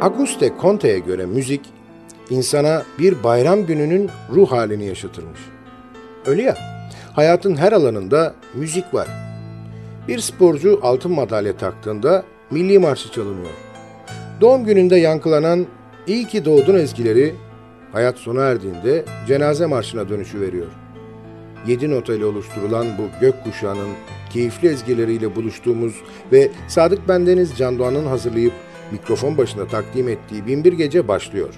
Auguste Comte'ye göre müzik, insana bir bayram gününün ruh halini yaşatırmış. Öyle ya, hayatın her alanında müzik var. Bir sporcu altın madalya taktığında milli marşı çalınıyor. Doğum gününde yankılanan İyi ki doğdun ezgileri hayat sona erdiğinde cenaze marşına dönüşü veriyor. Yedi nota ile oluşturulan bu gökkuşağının keyifli ezgileriyle buluştuğumuz ve Sadık Bendeniz Can Doğan'ın hazırlayıp mikrofon başına takdim ettiği Binbir Gece başlıyor.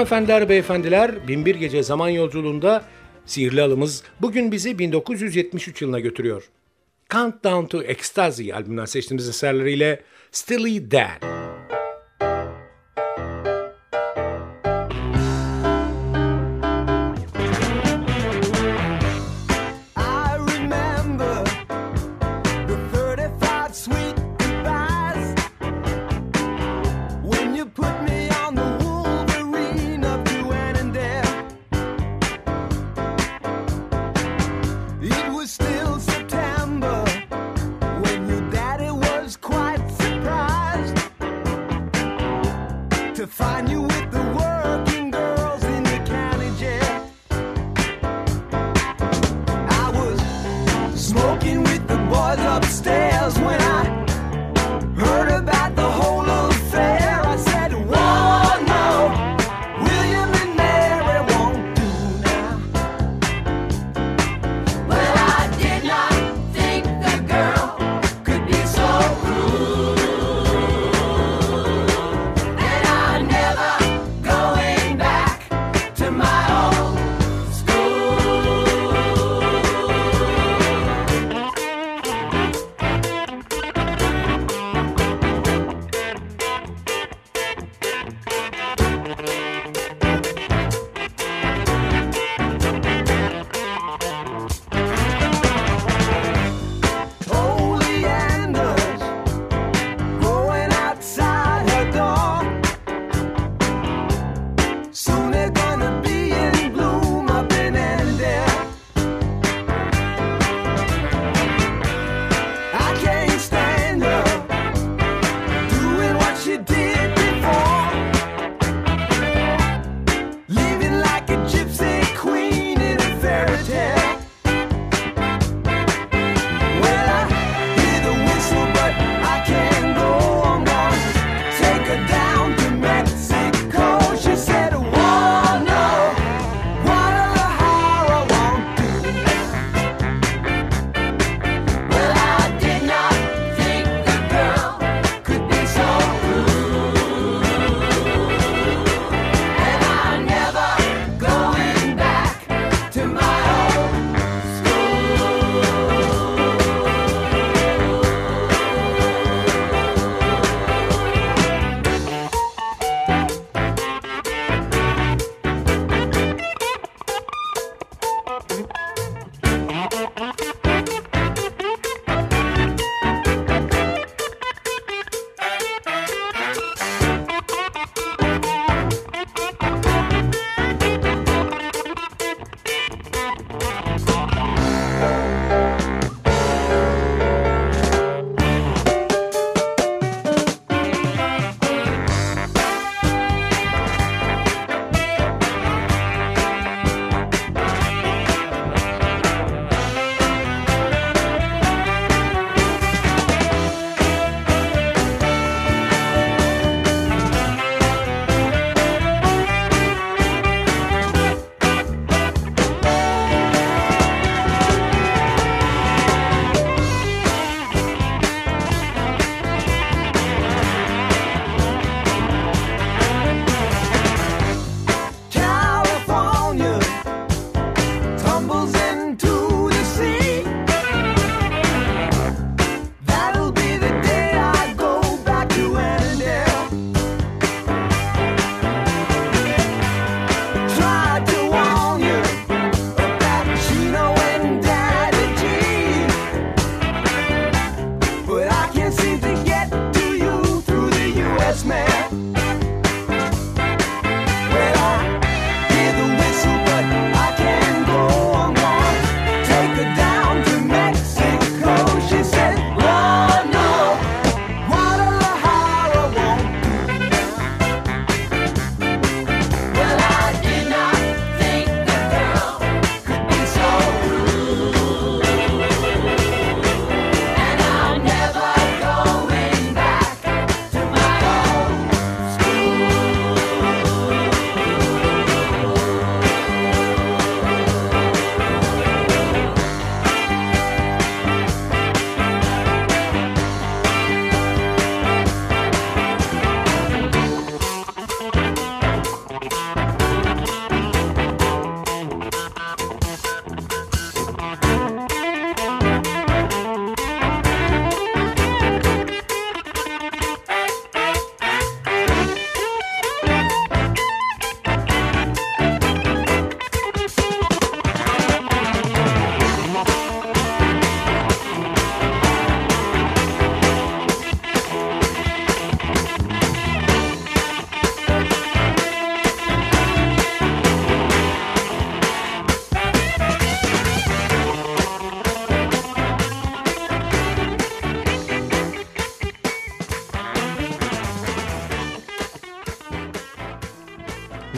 Hanımefendiler, beyefendiler, Binbir Gece Zaman Yolculuğunda sihirli alımız bugün bizi 1973 yılına götürüyor. Countdown to Ecstasy albümünden seçtiğimiz eserleriyle Stilly Dan.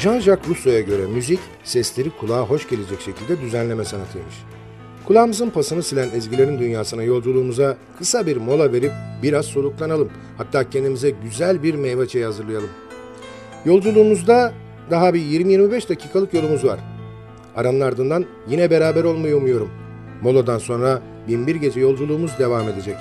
Jean-Jacques Rousseau'ya göre müzik, sesleri kulağa hoş gelecek şekilde düzenleme sanatıymış. Kulağımızın pasını silen ezgilerin dünyasına yolculuğumuza kısa bir mola verip biraz soluklanalım. Hatta kendimize güzel bir meyve çayı hazırlayalım. Yolculuğumuzda daha bir 20-25 dakikalık yolumuz var. Aranın ardından yine beraber olmayı umuyorum. Moladan sonra binbir gece yolculuğumuz devam edecek.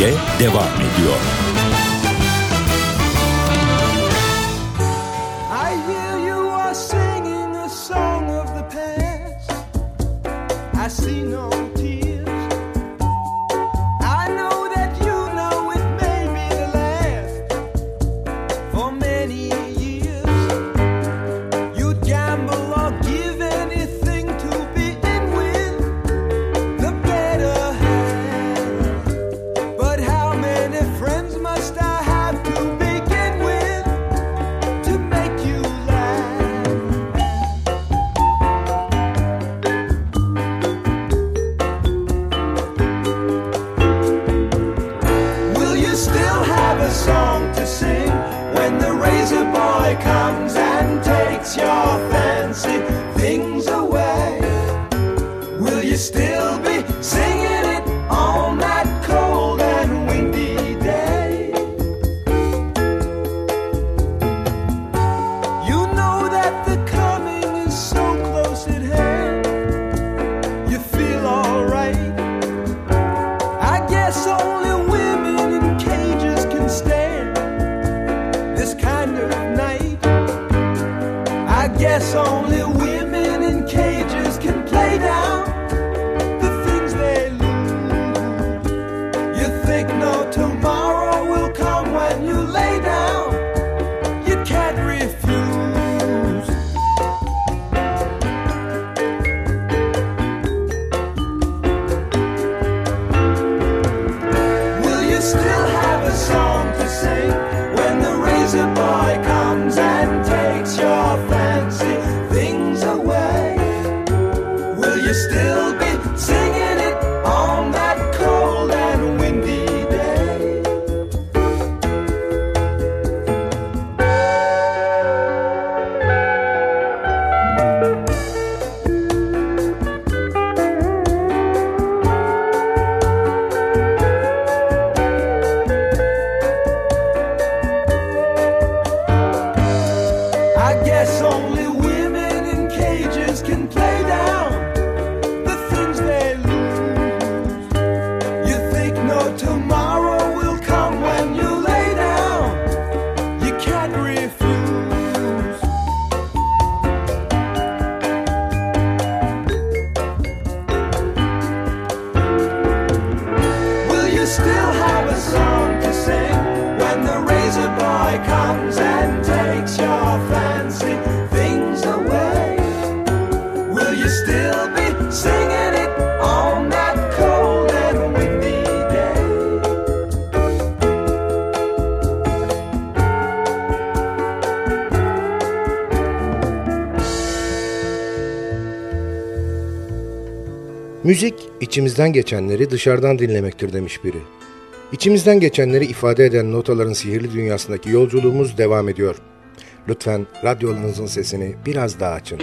Türkçe devam ediyor. will be singing. İçimizden geçenleri dışarıdan dinlemektir demiş biri. İçimizden geçenleri ifade eden notaların sihirli dünyasındaki yolculuğumuz devam ediyor. Lütfen radyolarınızın sesini biraz daha açın.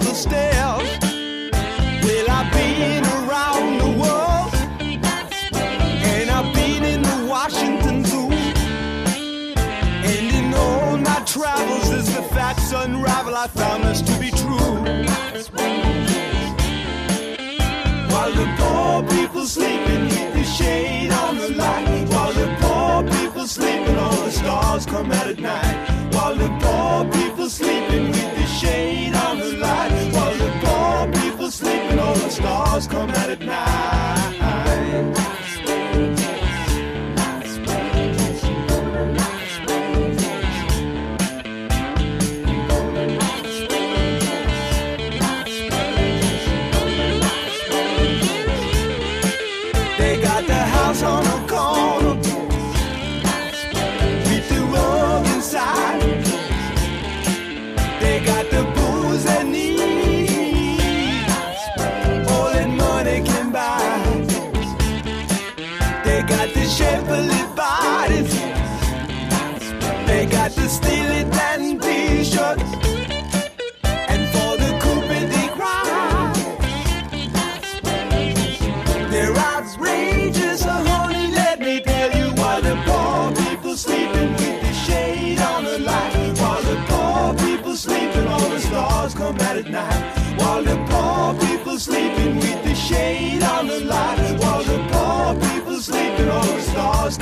the. Well, I've been around the world, and I've been in the Washington Zoo, and in all my travels, as the facts unravel, I found this to be true. While the poor people sleeping, the shade on the light. While the poor people sleeping, all the stars come out at night. While the poor people sleeping, with the on the light while the poor people sleeping All the stars come out at night.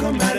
come back.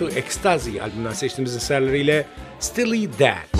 To Ecstasy albümünden seçtiğimiz eserleriyle Stilly Dead.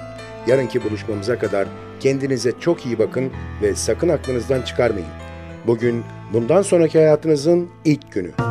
Yarınki buluşmamıza kadar kendinize çok iyi bakın ve sakın aklınızdan çıkarmayın. Bugün bundan sonraki hayatınızın ilk günü.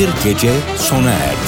Binbir Gece sona erdi.